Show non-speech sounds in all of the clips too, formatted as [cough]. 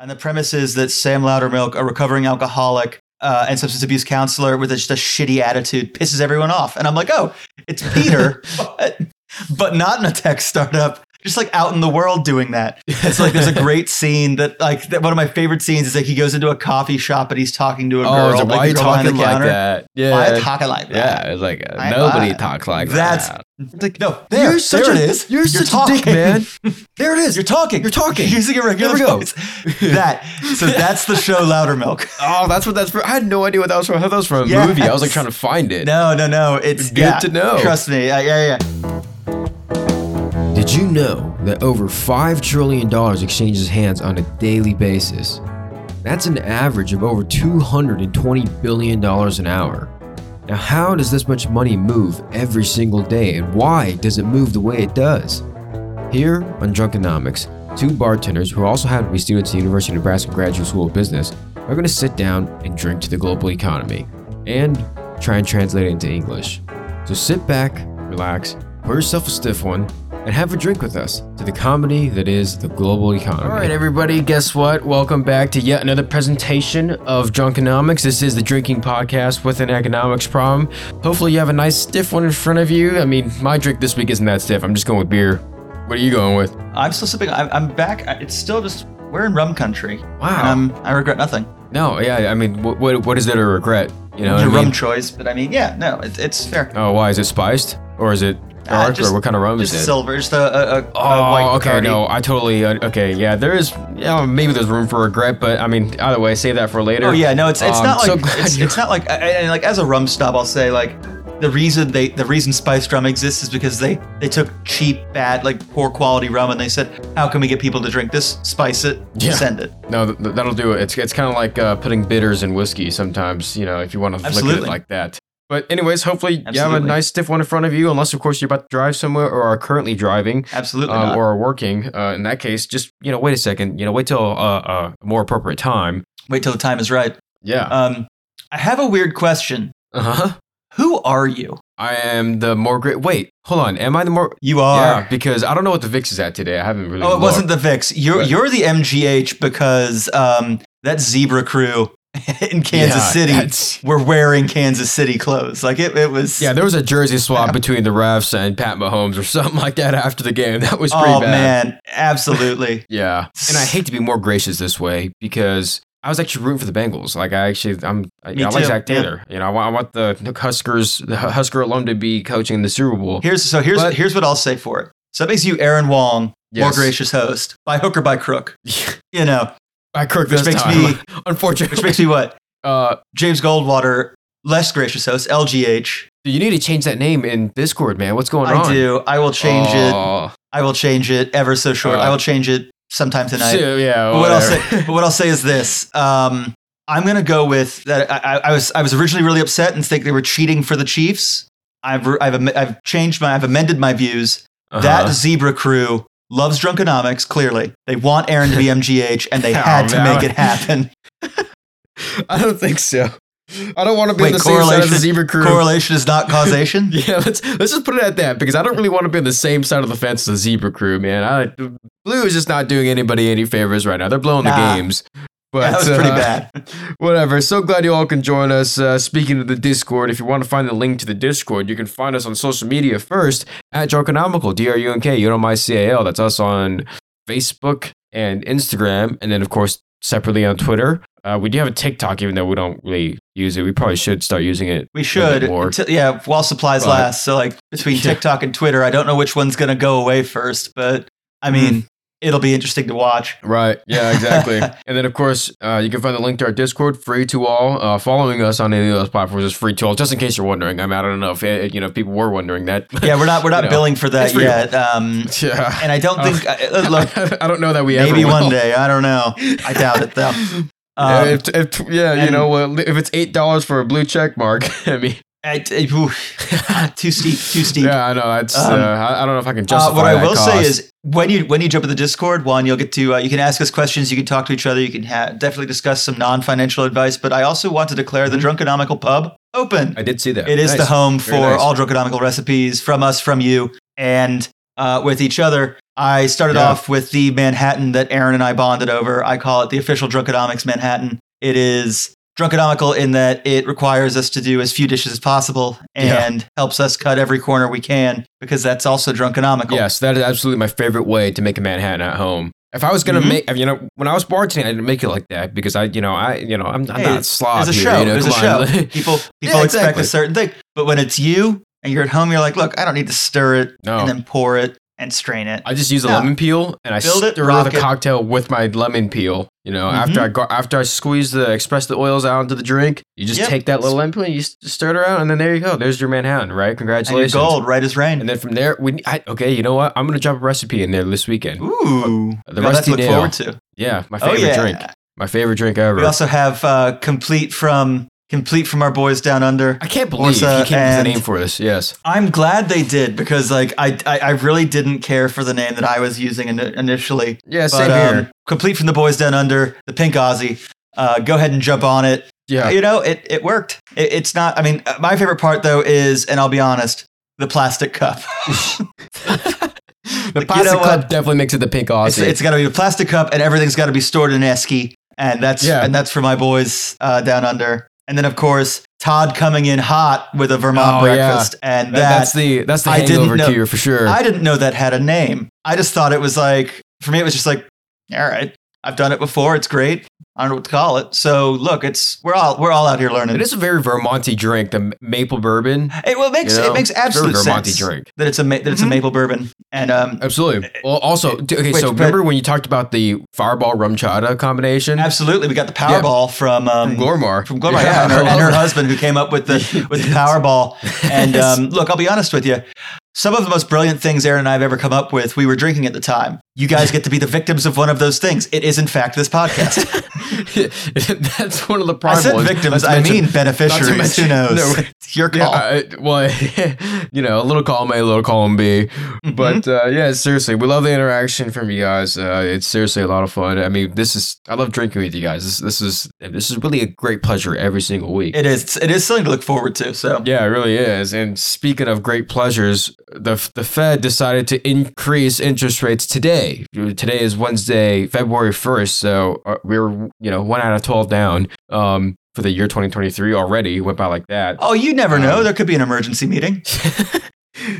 And the premise is that Sam Loudermilk, a recovering alcoholic uh, and substance abuse counselor with a, just a shitty attitude, pisses everyone off. And I'm like, oh, it's Peter, but, [laughs] but not in a tech startup. Just like out in the world doing that. It's like there's a [laughs] great scene that like that one of my favorite scenes is like he goes into a coffee shop and he's talking to a Oh, girl. like, why are you the girl behind talking like that? Yeah. Why are you talking like that? Yeah, it's like uh, nobody talks like That's that. It's like no, there, You're such there a- it is. you're such a talking. dick, man. [laughs] There it is. You're talking. You're talking. Using a regular There we go. voice. that. So [laughs] that's the show Loudermilk. [laughs] Oh, that's what that's for. I had no idea what that was from. I thought that was from a Yes. movie. I was like trying to find it. No, no, no. It's Good yeah, to know. Trust me. Uh, yeah, yeah. Did you know that over $5 trillion exchanges hands on a daily basis? That's an average of over $220 billion an hour. Now, how does this much money move every single day, and why does it move the way it does? Here on Drunkenomics, two bartenders who also happen to be students at the University of Nebraska Graduate School of Business are going to sit down and drink to the global economy and try and translate it into English. So sit back, relax, pour yourself a stiff one, and have a drink with us to the comedy that is the global economy. All right, everybody, guess what? Welcome back to yet another presentation of Drunkenomics. This is the drinking podcast with an economics problem. Hopefully, you have a nice stiff one in front of you. I mean, my drink this week isn't that stiff. I'm just going with beer. What are you going with? I'm still sipping. I'm, I'm back. It's still just we're in rum country. Wow. Um, I regret nothing. No, yeah, I mean, what what, what is there to regret? You know, It's what a I rum mean? choice, but I mean, yeah, no, it, it's fair. Oh, why is it spiced or is it Ah, dark just- or what kind of rum Just is it? silver, just a, a, a, a Oh, white okay. Bacardi. No, I totally. Uh, okay, yeah. There is. Yeah, maybe there's room for regret, but I mean, either way, save that for later. Oh yeah, no, it's it's Um, not like glad it's, it's not like I- I- and like as a rum snob, I'll say like the reason they the reason spiced rum exists is because they they took cheap, bad, like poor quality rum and they said, how can we get people to drink this? Spice it, Yeah. send it. No, th- th- that'll do it. It's it's kind of like uh, putting bitters in whiskey sometimes. You know, if you want to look at it like that. But anyways, hopefully you have a nice stiff one in front of you. Unless of course you're about to drive somewhere or are currently driving. Absolutely Um, or are working. Uh, in that case, just you know, wait a second. You know, wait till uh, uh, a more appropriate time. Wait till the time is right. Yeah. Um, I have a weird question. Uh huh. Who are you? I am the more great. Wait, hold on. Am I the more? You are. Yeah, because I don't know what the VIX is at today. I haven't really. Oh, it looked. wasn't the VIX. You're But- you're the MGH because um, that zebra crew [laughs] in Kansas Yeah, City that's- were wearing Kansas City clothes. Like it, it was. Yeah, there was a jersey swap between the refs and Pat Mahomes or [laughs] something like that after the game. That was pretty oh bad. man, absolutely. [laughs] Yeah, and I hate to be more gracious this way because I was actually rooting for the Bengals. Like I actually, I'm, I, like Zac yeah. You know, I want, I want the Huskers, the Husker alum to be coaching the Super Bowl. Here's so here's But- here's what I'll say for it. So that makes you Aaron Wong, more gracious host, by hook or by crook. You know, I crook Which this makes time, me- [laughs] unfortunately. which makes me what uh, James Goldwater, less gracious host, LGH. you need to change that name in Discord, man. What's going on? I do. I will change it. I will change it ever so short. Uh, I will change it sometime tonight. so, yeah. But what I'll say, but what I'll say is this: um, I'm gonna go with that. I, I, I was I was originally really upset and think they were cheating for the Chiefs. I've I've I've changed my I've amended my views. That Uh-huh. zebra crew loves drunkenomics. Clearly, they want Aaron to be MGH, and they [laughs] Oh, had to man. make it happen. [laughs] [laughs] I don't think so. I don't want to be Wait, on the same side of the zebra crew. Correlation is not causation. Yeah, let's let's just put it at that because I don't really want to be on the same side of the fence as the zebra crew, man. I, Blue is just not doing anybody any favors right now. They're blowing Nah. the games. But that was pretty uh, bad. [laughs] Whatever. So glad you all can join us. Uh, speaking of the Discord, if you want to find the link to the Discord, you can find us on social media first at Drunkenomical, D R U N K, you know my C A L. That's us on Facebook and Instagram, and then of course separately on Twitter. Uh, we do have a TikTok, even though we don't really use it. We probably should start using it. We should, bit more. until- yeah, while supplies But- last. So, like between [laughs] Yeah. TikTok and Twitter, I don't know which one's gonna go away first, but I mean, it'll be interesting to watch. Right. Yeah, [laughs] exactly. and then, of course, uh, you can find the link to our Discord free to all. Uh, following us on any of those platforms is free to all, just in case you're wondering. I mean, I don't know if uh, you know people were wondering that. [laughs] Yeah, we're not we're not [laughs] You know, billing for that yet. Um, yeah. and I don't Uh, think uh, look. I don't know that we ever Maybe one day. I don't know. I doubt it though. Yeah, Um, if, if, yeah, you know, if it's eight dollars for a blue check mark, I mean, I- I- oof, [laughs] too steep. Too steep. yeah, I know that's. Um, uh, I, I don't know if I can justify. Uh, justify what I will say is when you when you jump in the Discord, one you'll get to uh, you can ask us questions, you can talk to each other, you can ha- definitely discuss some non financial advice. But I also want to declare the Drunkenomical Pub open. I did see that. It is Nice. the home for nice. all Drunkenomical recipes from us, from you, and uh, with each other. I started Yeah. off with the Manhattan that Aaron and I bonded over. I call it the official Drunkenomics Manhattan. It is drunkenomical in that it requires us to do as few dishes as possible Yeah. and helps us cut every corner we can because that's also drunkenomical. Yes, that is absolutely my favorite way to make a Manhattan at home. If I was gonna Mhm. make, you know, when I was bartending, I didn't make it like that because I, you know, I, you know, I'm, I'm Hey, not slob There's a here, show. you know, There's a show. People [laughs] people Yeah, expect exactly. a certain thing, but when it's you and you're at home, you're like, look, I don't need to stir it No. and then pour it and strain it. I just use a No. lemon peel and I Build it, stir rock the it. cocktail with my lemon peel. You know, after Mhm. I go, after I squeeze the express the oils out into the drink, you just Yep. take that little lemon peel, and you s- stir it around, and then there you go. There's your Manhattan, right? and Congratulations. gold, right as rain. And then from there, we I, okay. You know what? I'm gonna drop a recipe in there this weekend. Ooh, The Got that rusty to look nail. forward to. Yeah, my Oh favorite yeah. drink. My favorite drink ever. We also have uh, complete from complete from our boys down under. I can't believe Orsa you came up with a name for this. Yes. I'm glad they did because like I, I I really didn't care for the name that I was using in, initially. Yeah, But same um, here. complete from the boys down under, the pink Aussie. Uh, go ahead and jump on it. Yeah. You know, it it worked. It, it's not. I mean, uh, my favorite part though is, and I'll be honest, the plastic cup. [laughs] the you plastic know cup definitely makes it the pink it's Aussie. it's got to be a plastic cup, and everything's got to be stored in esky, and that's Yeah. and that's for my boys uh, down under. And then of course Todd coming in hot with a Vermont Oh, yeah. breakfast, and That- that that's the that's the I hangover know- cure for sure. I didn't know that had a name. I just thought it was like for me it was just like, all right, I've done it before. It's great. I don't know what to call it. So look, it's we're all we're all out here learning. it is a very Vermonty drink, the maple bourbon. It, well, it makes you know? it makes It's a absolute very Vermonty sense drink. that it's a ma- that it's a Mhm. maple bourbon. And um, Absolutely. Well, also, d- okay. Wait, so remember when you talked about the Fireball RumChata combination absolutely, we got the Powerball from um, from Glormar? from Global, yeah, and, her, and her [laughs] husband who came up with the with the [laughs] Powerball. And [laughs] um, look, I'll be honest with you. Some of the most brilliant things Aaron and I have ever come up with, we were drinking at the time. You guys get to be the victims of one of those things. It is, in fact, this podcast. [laughs] That's one of the I problems. said victims, I mean beneficiaries. mention- Who knows? no. [laughs] Your Yeah, call. I- well, [laughs] you know, a little column A, a little column B. Mm-hmm. But uh, yeah, seriously, we love the interaction from you guys. Uh, it's seriously a lot of fun. I mean, this is I love drinking with you guys. This this is this is really a great pleasure every single week. it is. It is something to look forward to. So yeah, it really is. And speaking of great pleasures, the the Fed decided to increase interest rates today. Today is Wednesday, February first. So uh, we're you know one out of twelve down um, for the year 2023 already. Went by like that. Oh, you never know. Um, There could be an emergency meeting. [laughs]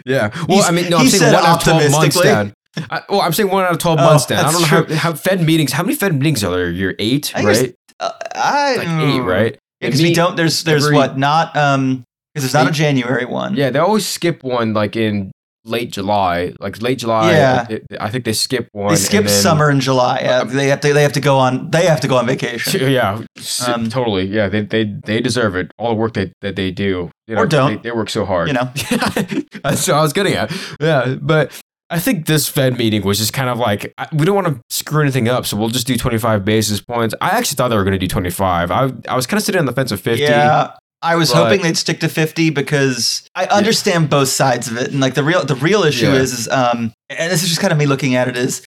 Yeah. Well, He's- I mean, no, I'm saying one out of 12 months down. I, well, I'm saying one out of 12 Oh, months down. I don't know how, how Fed meetings, how many Fed meetings are there? You're eight, I right? Uh, I Like eight, right? Because we don't. There's there's every- what not um because it's not a January one. Yeah, they always skip one like in late July. Like late July, Yeah. I, I think they skip one. They and skip then- summer in July. Yeah, Um, they have to. They have to go on. They have to go on vacation. [laughs] Yeah, Um, totally. Yeah, they, they they deserve it. All the work they, that they do. You know, Or don't. They, they work so hard. You know. [laughs] That's what I was getting at. Yeah, but I think this Fed meeting was just kind of like I- we don't want to screw anything up, so we'll just do 25 basis points. I actually thought they were going to do 25. I I was kind of sitting on the fence of 50. Yeah. I was But- hoping they'd stick to 50 because I understand both sides of it. And like the real the real issue Yeah. is is um and this is just kind of me looking at it is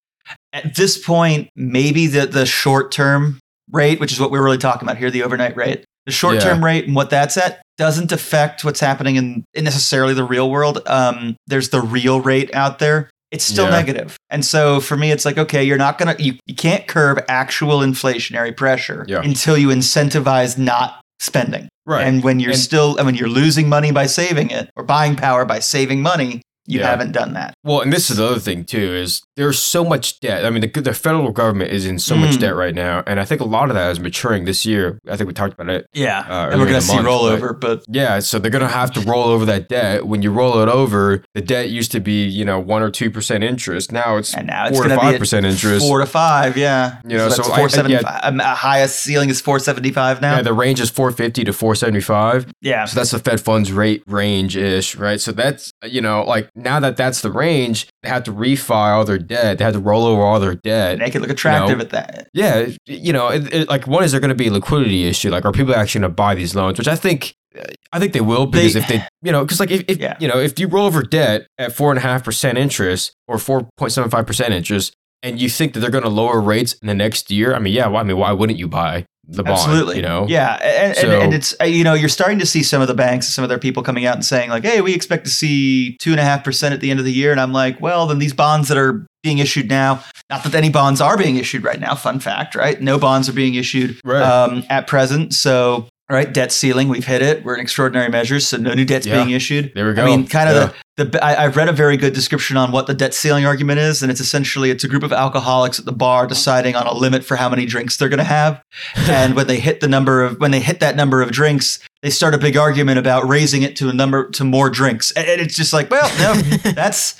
at this point maybe the the short term rate, which is what we're really talking about here, the overnight rate. The short term rate and what that's at doesn't affect what's happening in, in necessarily the real world. Um there's the real rate out there. It's still Yeah. negative. And so for me it's like okay, you're not going to you, you can't curb actual inflationary pressure Yeah. until you incentivize not spending. Right. And when you're And- still, and when you're losing money by saving it or buying power by saving money, you Yeah. haven't done that. Well, and this is the other thing too is there's so much debt. I mean, the, the federal government is in so much Mm. debt right now, and I think a lot of that is maturing this year. I think we talked about it. Yeah. Uh, and we're gonna see month, rollover, but Yeah, so they're gonna have to roll over that debt. When you roll it over, the debt used to be you know one or two percent interest. Now it's and now it's four to five percent interest. four to five. Yeah. You know, so, so that's I- I- four seventy five. Um, uh, highest ceiling is four seventy five now. Yeah, the range is 450 to 475. yeah. So that's the Fed funds rate range ish, right? So that's, you know, like now that that's the range, they have to refile their debt. They have to roll over all their debt. Make it look attractive No. at that. Yeah, you know, it, it, like one is there going to be a liquidity issue? Like, are people actually going to buy these loans? Which I think, I think they will because They- if they, you know, because like if, if Yeah. you know, if you roll over debt at four and a half percent interest or four point seven five percent interest, and you think that they're going to lower rates in the next year, I mean, yeah, well, I mean, why wouldn't you buy? The bond. Absolutely. You know. Yeah, and, So- and, and it's uh, you know you're starting to see some of the banks, some of their people coming out and saying like, "Hey, we expect to see two and a half percent at the end of the year," and I'm like, "Well, then these bonds that are being issued now, not that any bonds are being issued right now. Fun fact, right? No bonds are being issued Right. um, at present. So, right, debt ceiling, we've hit it. We're in extraordinary measures, so no new debt's Yeah. being issued. There we go. I mean, kind of Yeah. the, the I, I've read a very good description on what the debt ceiling argument is, and it's essentially it's a group of alcoholics at the bar deciding on a limit for how many drinks they're going to have, [laughs] and when they hit the number of when they hit that number of drinks, they start a big argument about raising it to a number to more drinks, and, and it's just like, well, no, [laughs] that's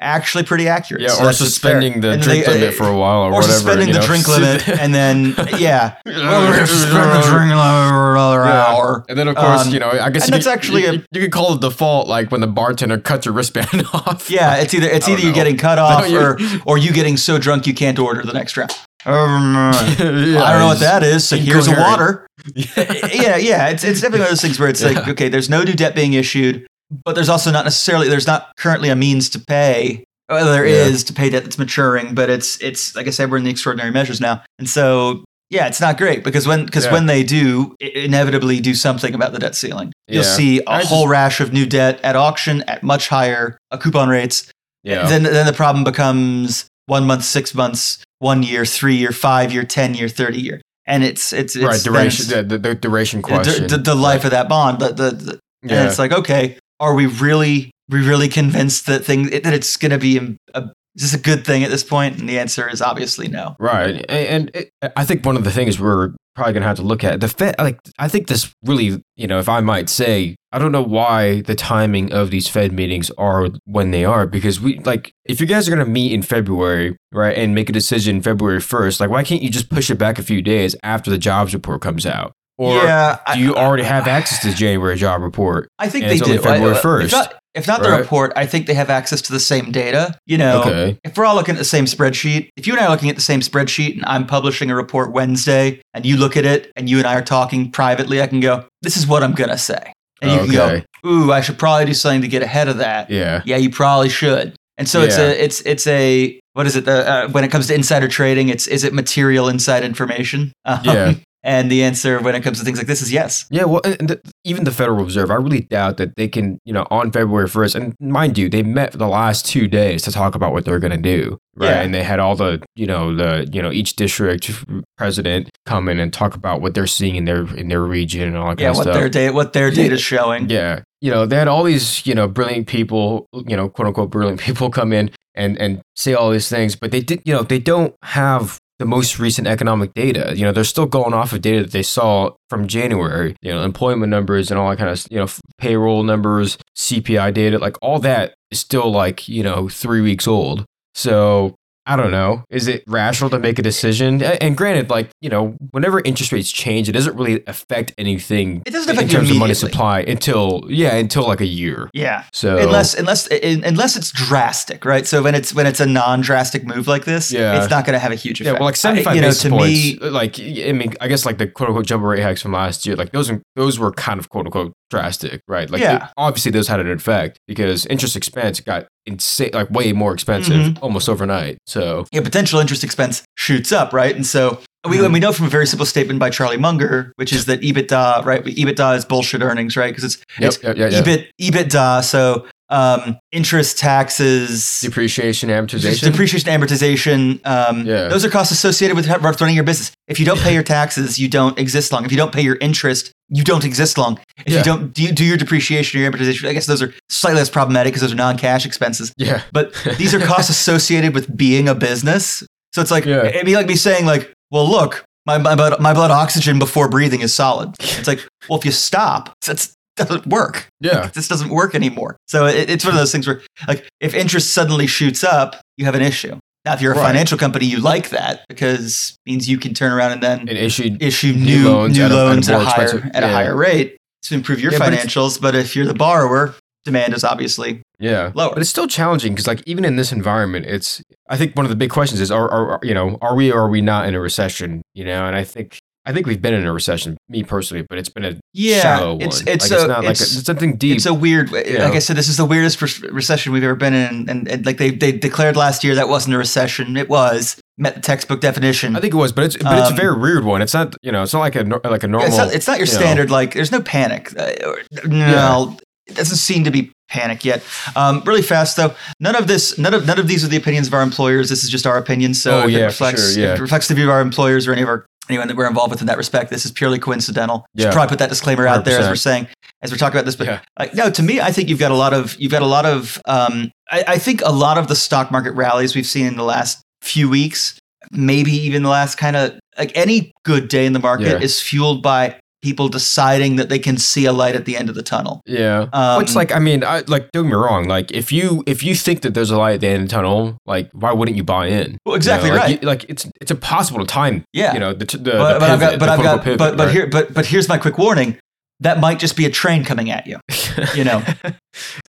actually pretty accurate. Yeah, So or that's just fair. suspending the And drink they- limit for a while, or, or whatever. suspending the know. drink limit, [laughs] and then yeah, well, we're gonna suspend the drink limit for another Yeah. hour. And then, of course, Um, you know, I guess and you that's could, actually you, a- you could call it default, like when the bartender cuts your wristband [laughs] off. Yeah, it's either it's either you getting cut [laughs] off you- or or you getting so drunk you can't order the next round. Um, Yeah, I don't know what that is. So here's a water. yeah, yeah. It's it's definitely one of those things where it's like, okay, there's no new debt being issued, but there's also not necessarily there's not currently a means to pay. Well, there Yeah. is to pay debt that's maturing, but it's it's like I said, we're in the extraordinary measures now, and so yeah, it's not great because when because Yeah. when they do inevitably do something about the debt ceiling, you'll Yeah. see a I just- whole rash of new debt at auction at much higher uh, coupon rates Yeah. then then the problem becomes one month, six months, one year, three year, five year, ten year, thirty year, and it's it's, it's right, duration, it's- the, the, the duration question. the, the life of that bond. The, the, the- and it's like, okay, are we really we really convinced that thing that it's going to be a, is this a good thing at this point? And the answer is obviously no. Right, and it, I think one of the things we're probably gonna have to look at the Fed. Like, I think this really, you know, if I might say, I don't know why the timing of these Fed meetings are when they are because we like if you guys are gonna meet in February, right, and make a decision February first, like, why can't you just push it back a few days after the jobs report comes out? Or yeah, do you already have access to the January job report? I think they only do. February I- 1st, If not, the right? report, I think they have access to the same data. You know, Okay. if we're all looking at the same spreadsheet, if you and I are looking at the same spreadsheet and I'm publishing a report Wednesday and you look at it and you and I are talking privately, I can go, this is what I'm going to say. And you Okay. can go, ooh, I should probably do something to get ahead of that. Yeah. Yeah, you probably should. And so it's a it's it's a what is it? The uh, when it comes to insider trading, it's is it material inside information? Um, Yeah. And the answer when it comes to things like this is yes. Yeah, well, the, even the Federal Reserve, I really doubt that they can, you know, on February 1st, and mind you, they met for the last two days to talk about what they're going to do, right? Yeah. And they had all the, you know, the, you know, each district president come in and talk about what they're seeing in their in their region and all that Yeah, kind of what stuff. their data what their data's showing. Yeah. You know, they had all these, you know, brilliant people, you know, quote unquote brilliant [laughs] people come in and and say all these things, but they did, you know, they don't have the most recent economic data. You know, they're still going off of data that they saw from January, you know, employment numbers and all that kind of, you know, payroll numbers, CPI data, like all that is still like, you know, 3 weeks old. So, I don't know. Is it rational to make a decision? And granted, like, you know, whenever interest rates change, it doesn't really affect anything It doesn't in affect you terms of money supply until yeah until like a year Yeah. so unless unless in, unless it's drastic, right? So when it's when it's a non-drastic move like this, Yeah. it's not going to have a huge yeah effect. well like 75 I- you know, basis to points me, like i mean i guess like the quote-unquote jumbo rate hikes from last year like those those were kind of quote-unquote drastic right like Yeah. obviously those had an effect because interest expense got insane like way more expensive Mm-hmm. almost overnight so yeah, potential interest expense shoots up, right? And so we, we know from a very simple statement by Charlie Munger, which is that EBITDA, right? EBITDA is bullshit earnings, right? Because it's, yep, it's yep, yeah, yeah. EBIT, EBITDA. So um, interest, taxes, depreciation amortization depreciation, amortization. Um, Yeah. Those are costs associated with running your business. If you don't pay your taxes, you don't exist long. If you don't pay your interest, you don't exist long. If Yeah. you don't do, you do your depreciation or your amortization, I guess those are slightly less problematic because those are non-cash expenses. yeah But these are costs [laughs] associated with being a business. So it's like Yeah. it'd be like me saying like, well, look, my, my blood my blood oxygen before breathing is solid. It's like, well, if you stop, that's doesn't work. yeah This doesn't work anymore. So it, it's one of those things where, like, if interest suddenly shoots up, you have an issue. Now, if you're a Right. financial company, you like that because it means you can turn around and then and issued issue new new, loans new at a- a loans at a, higher expensive- at a higher rate to improve your Yeah, but financials. But if you're the borrower, demand is obviously Yeah, Lower. but it's still challenging because, like, even in this environment, it's. I think one of the big questions is: Are, are you know are we or are we not in a recession? You know, and I think I think we've been in a recession, me personally, but it's been a yeah. shallow one. It's Like, it's it's a, not like a, it's, it's something deep. it's a weird. Yeah. Like I said, this is the weirdest re- recession we've ever been in, and, and like they they declared last year that wasn't a recession. It was. met the textbook definition. I think it was, but it's but it's a Um, very weird one. It's not you know it's not like a like a normal. it's, not, it's not your you know. standard like. There's no panic. Uh, no, it doesn't seem to be panic yet. Um, really fast though. None of this. None of none of these are the opinions of our employers. This is just our opinion. So Oh, yeah, it reflects sure, yeah. it reflects the view of our employers or any of our anyone that we're involved with in that respect. This is purely coincidental. Yeah. Should probably put that disclaimer out there as we're saying as we're talking about this. But Yeah. like, no, to me, I think you've got a lot of you've got a lot of. Um, I, I think a lot of the stock market rallies we've seen in the last few weeks, maybe even the last kind of like any good day in the market Yeah. is fueled by people deciding that they can see a light at the end of the tunnel. Yeah. Um, Which like I mean, I like don't get me wrong. Like if you if you think that there's a light at the end of the tunnel, like why wouldn't you buy in? Well, exactly You know, like, right. you- like it's it's impossible to time. Yeah. You know the the, but, the but I've got, but I've got, pivot, but but right? here, but but here's my quick warning. That might just be a train coming at you. [laughs] You know,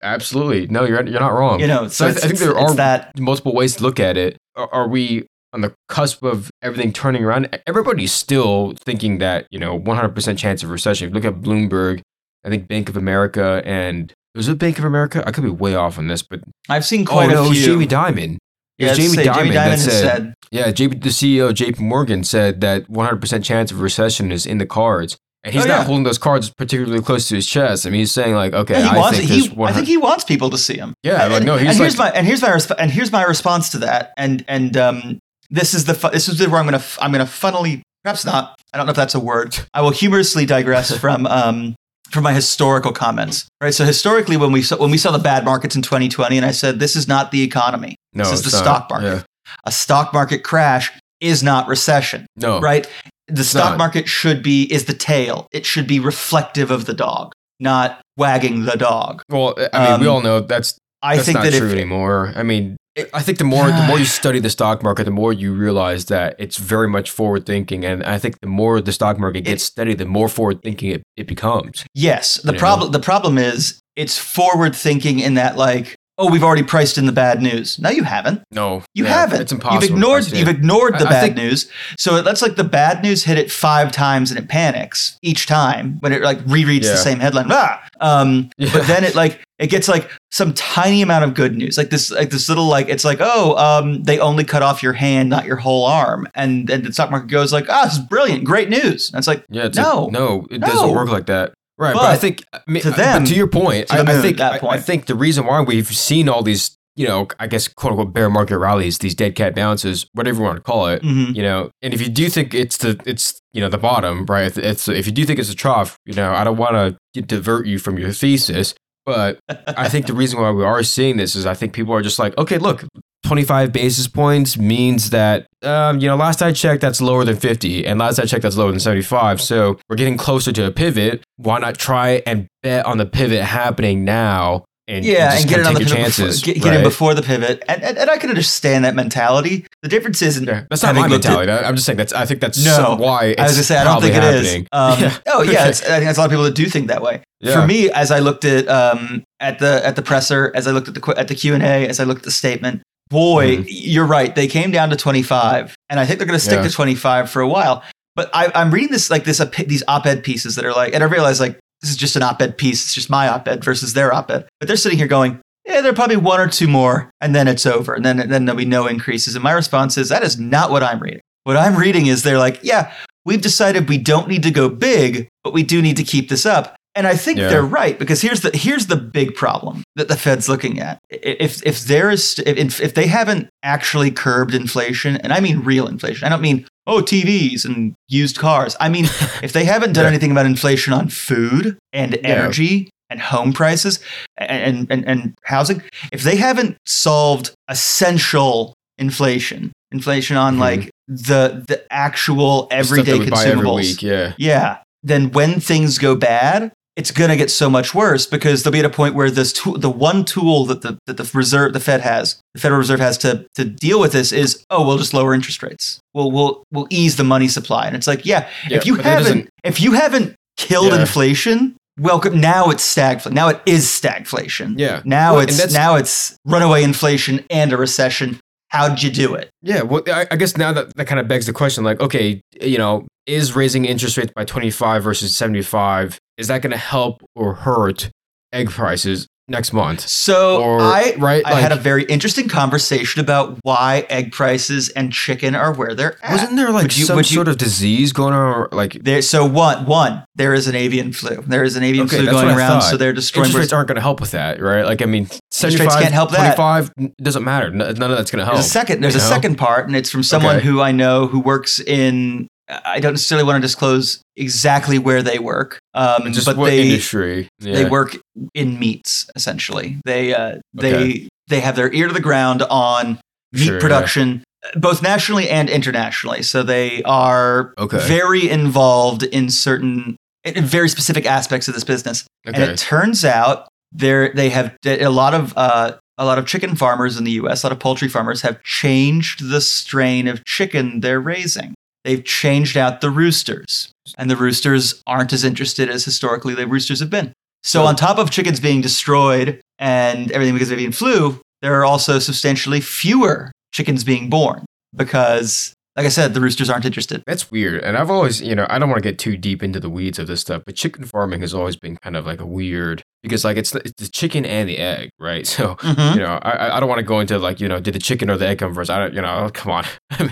Absolutely. No, you're you're not wrong. you know. So I, it's- I think there are that. multiple ways to look at it. Are, are we on the cusp of everything turning around? Everybody's still thinking that you know 100% chance of recession. If you look at Bloomberg, I think Bank of America and was it Bank of America? I could be way off on this, but I've seen oh quite no, a it was few. Jamie Dimon. It yeah, was Jamie say Dimon, Jamie Dimon that said, said, yeah, JP, the CEO of JP Morgan said that 100% chance of recession is in the cards. And he's Oh, not yeah. holding those cards particularly close to his chest. I mean, he's saying like, okay, Yeah, I wants. think He, 100 I think he wants people to see him. Yeah, and, like, no, he's and here's my and here's my resp- and here's my response to that. And and um, this is the fu- this is where I'm gonna f- I'm gonna funnily perhaps not. I don't know if that's a word. I will humorously digress [laughs] from um from my historical comments. Right. So historically, when we saw when we saw the bad markets in 2020, and I said this is not the economy. no, this is the not. stock market. Yeah. A stock market crash is not recession. No, Right. The stock not. market should be is the tail. It should be reflective of the dog, not wagging the dog. Well, I mean, we Um, all know that's I that's think not that true if anymore. I mean, I think the more the more you study the stock market, the more you realize that it's very much forward thinking, and I think the more the stock market gets studied, the more forward thinking it, it becomes. Yes, the problem the problem is it's forward thinking in that like oh we've already priced in the bad news. No, you haven't. No, You yeah, haven't. It's impossible. You've ignored you've ignored the I- I bad think- news. So it lets like the bad news hit it five times and it panics each time when it like rereads Yeah. the same headline. Ah! Um, [laughs] Yeah. But then it like it gets like some tiny amount of good news, like this like this little like it's like oh um, they only cut off your hand, not your whole arm, and and the stock market goes like ah this is brilliant, great news. And it's like Yeah, it's No. a, no, it No. doesn't work like that. Right, but, But I think I mean, to them- to your point, to I, the I think that I, I think the reason why we've seen all these, you know, I guess quote unquote bear market rallies, these dead cat bounces, whatever you want to call it, mhm. you know, and if you do think it's the it's you know the bottom, right? It's, it's if you do think it's a trough, you know, I don't want to divert you from your thesis, but I think the reason why we are seeing this is I think people are just like, okay, look, 25 basis points means that, um, you know, last I checked, that's lower than 50. And last I checked, that's lower than 75. So we're getting closer to a pivot. Why not try and bet on the pivot happening now? And yeah, and get it on the pivot before, chances, get, get in before the pivot, and, and and I can understand that mentality. The difference isn't Yeah, that's not my looked at- mentality. I'm just saying that's. I think that's No, why. It's I was gonna say I don't think it is. happening. Um, [laughs] Yeah. Oh yeah, it's, I think there's a lot of people that do think that way. Yeah. For me, as I looked at um, at the at the presser, as I looked at the at the Q and A, as I looked at the statement, boy, Mhm. you're right. They came down to 25, and I think they're going to stick to 25 for a while. But I, I'm reading this like this op- these op-ed pieces that are like, and I realize like this is just an op-ed piece. It's just my op-ed versus their op-ed. But they're sitting here going, yeah, there are probably one or two more, and then it's over, and then then there'll be no increases. And my response is that is not what I'm reading. What I'm reading is they're like, yeah, we've decided we don't need to go big, but we do need to keep this up. And I think Yeah. they're right because here's the here's the big problem that the Fed's looking at. If if there is if if they haven't actually curbed inflation, and I mean real inflation, I don't mean oh TVs and used cars. I mean [laughs] if they haven't done Yeah. anything about inflation on food and Yeah. energy and home prices and, and and housing, if they haven't solved essential inflation, inflation on Mhm. like the the actual The everyday we buy every consumables, week, yeah. yeah, then when things go bad, it's going to get so much worse because they'll be at a point where this tool, the one tool that the that the reserve the Fed has, the Federal Reserve has to to deal with this is oh we'll just lower interest rates. We'll we'll we'll ease the money supply, and it's like yeah, Yeah, if you but that doesn't- haven't if you haven't killed Yeah. inflation. Welcome. Now it's stagflation. Now it is stagflation. Yeah. Now Well, it's now it's runaway inflation and a recession. How'd you do it? Yeah, well, I, I guess now that, that kind of begs the question like, okay, you know, is raising interest rates by 25 versus 75, is that going to help or hurt egg prices? Next month. So Or- I right, I had a very interesting conversation about why egg prices and chicken are where they're at. Wasn't there like Would you- some you- sort of disease going on? Like there, so one one there is an avian flu. There is an avian Okay, flu going around, so they're destroying. interest rates aren't going to help with that, right? Like I mean, rates 75, can't help that. 25 doesn't matter. None none of that's going to help. There's a second. There's a know? second part, and it's from someone Okay. who I know who works in. I don't necessarily want to disclose exactly where they work, um, Just but what they industry? they work in meats essentially. They uh, they Okay. they have their ear to the ground on meat Sure, yeah. production, both nationally and internationally. So they are Okay. very involved in certain in very specific aspects of this business. And it turns out there they have a lot of uh, a lot of chicken farmers in the U.S. A lot of poultry farmers have changed the strain of chicken they're raising. They've changed out the roosters, and the roosters aren't as interested as historically the roosters have been. So, on top of chickens being destroyed and everything because of avian flu, there are also substantially fewer chickens being born because, like I said, the roosters aren't interested. That's weird. And I've always, you know, I don't want to get too deep into the weeds of this stuff, but chicken farming has always been kind of like a weird because like it's the, it's the chicken and the egg, right? [laughs] So, Mhm. you know, I, I- I don't want to go into like, you know, did the chicken or the egg come first? I don't, you know, [laughs] come on.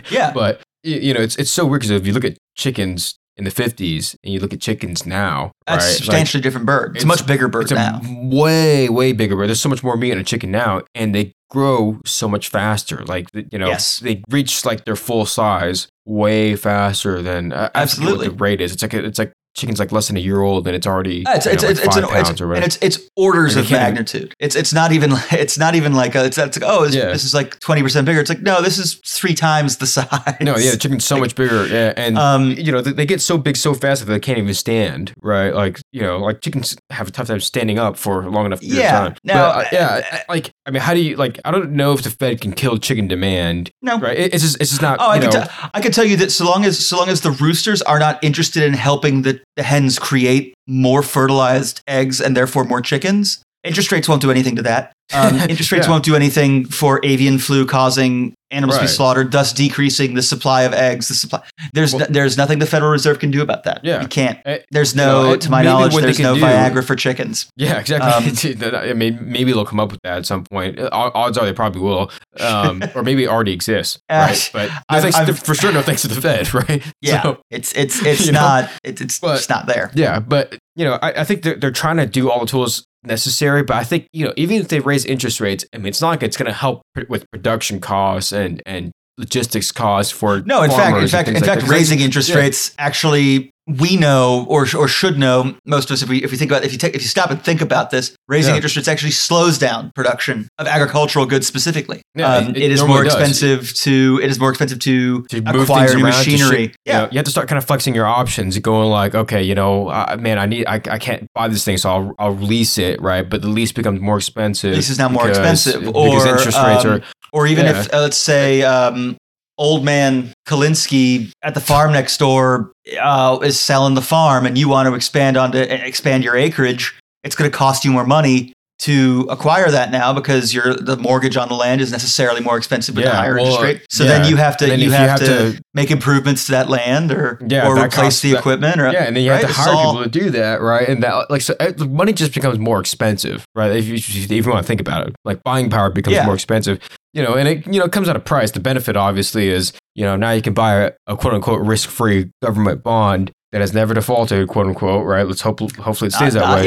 Yeah. but you know, it's it's so weird because if you look at chickens in the 50s and you look at chickens now, That's a right? substantially different bird. It's, a much bigger bird it's now. way way bigger bird. There's so much more meat in a chicken now, and they grow so much faster. Like you know, Yes. they reach like their full size way faster than uh, Absolutely. The rate is it's like a, it's like chicken's like less than a year old, and it's already Uh, It's, you know, it's, like it's, five an, pounds it's, or and it's it's orders of even- magnitude. It's it's not even [laughs] it's not even like a, it's, it's like oh Yeah. this is like twenty percent bigger. It's like no, this is three times the [laughs] size. no, yeah, the chicken's so much bigger, yeah, and Um, you know they, they get so big so fast that they can't even stand, right? Like you know, like chickens have a tough time standing up for a long enough period Yeah. of time. Now, But, uh, yeah, like I mean, how do you like? I don't know if the Fed can kill chicken demand, no. right? It- It's just it's just not. Oh, I can, know, tell I can tell you that so long as so long as the roosters are not interested in helping the, the hens create more fertilized eggs and therefore more chickens, interest rates won't do anything to that. Um, [laughs] interest rates Yeah. won't do anything for avian flu causing animals to be slaughtered, thus decreasing the supply of eggs. The supply there's Well- no, there's nothing the Federal Reserve can do about that. Yeah. you can't. Eh, There's you no, know, to my knowledge, there's no do- Viagra for chickens. Yeah, exactly. Um, [laughs] I mean, maybe they'll come up with that at some point. Uh, Odds are they probably will, um, [laughs] or maybe it already exists, Uh, right? But no I've- thanks, I've- for sure, no thanks to the Fed, [laughs] right? Yeah, So, it's it's it's know, not it, it's but- not there. yeah, but you know, I, I think they're, they're trying to do all the tools necessary. But I think you know, even if they raise interest rates, I mean, it's not like it's going to help with production costs and and logistics costs for No, in fact, in fact, in like fact, that. raising interest yeah. rates actually we know or or should know most of us if we if we think about if you take if you stop and think about this, raising Yeah. interest rates actually slows down production of agricultural goods specifically. Yeah, um, it- it it is more does. expensive to it is more expensive to, to acquire new to machinery. ship- you know, you have to start kind of flexing your options, going like, okay, you know, uh, man, I need, I, I can't buy this thing, so I'll, I'll lease it, right? But the lease becomes more expensive. Lease is now more because- expensive, because interest rates um, are. or even Yeah. if uh, let's say um, old man Kalinsky at the farm next door uh, is selling the farm, and you want to expand onto expand your acreage, it's going to cost you more money to acquire that now because your the mortgage on the land is necessarily more expensive with Yeah, higher well, interest rate. So yeah. then you have to And then you have, to, make improvements to that land or Yeah, or replace costs- the that- equipment or Yeah, and then you right? have to hire all- people to do that, right? And that, like, so the money just becomes more expensive, right? If you, if you want to think about it, like buying power becomes Yeah. more expensive, you know, and it, you know, comes at a price. The benefit, obviously, is, you know, now you can buy a, a quote unquote risk free government bond that has never defaulted, quote unquote, right? Let's hope, hopefully it stays not, that not way.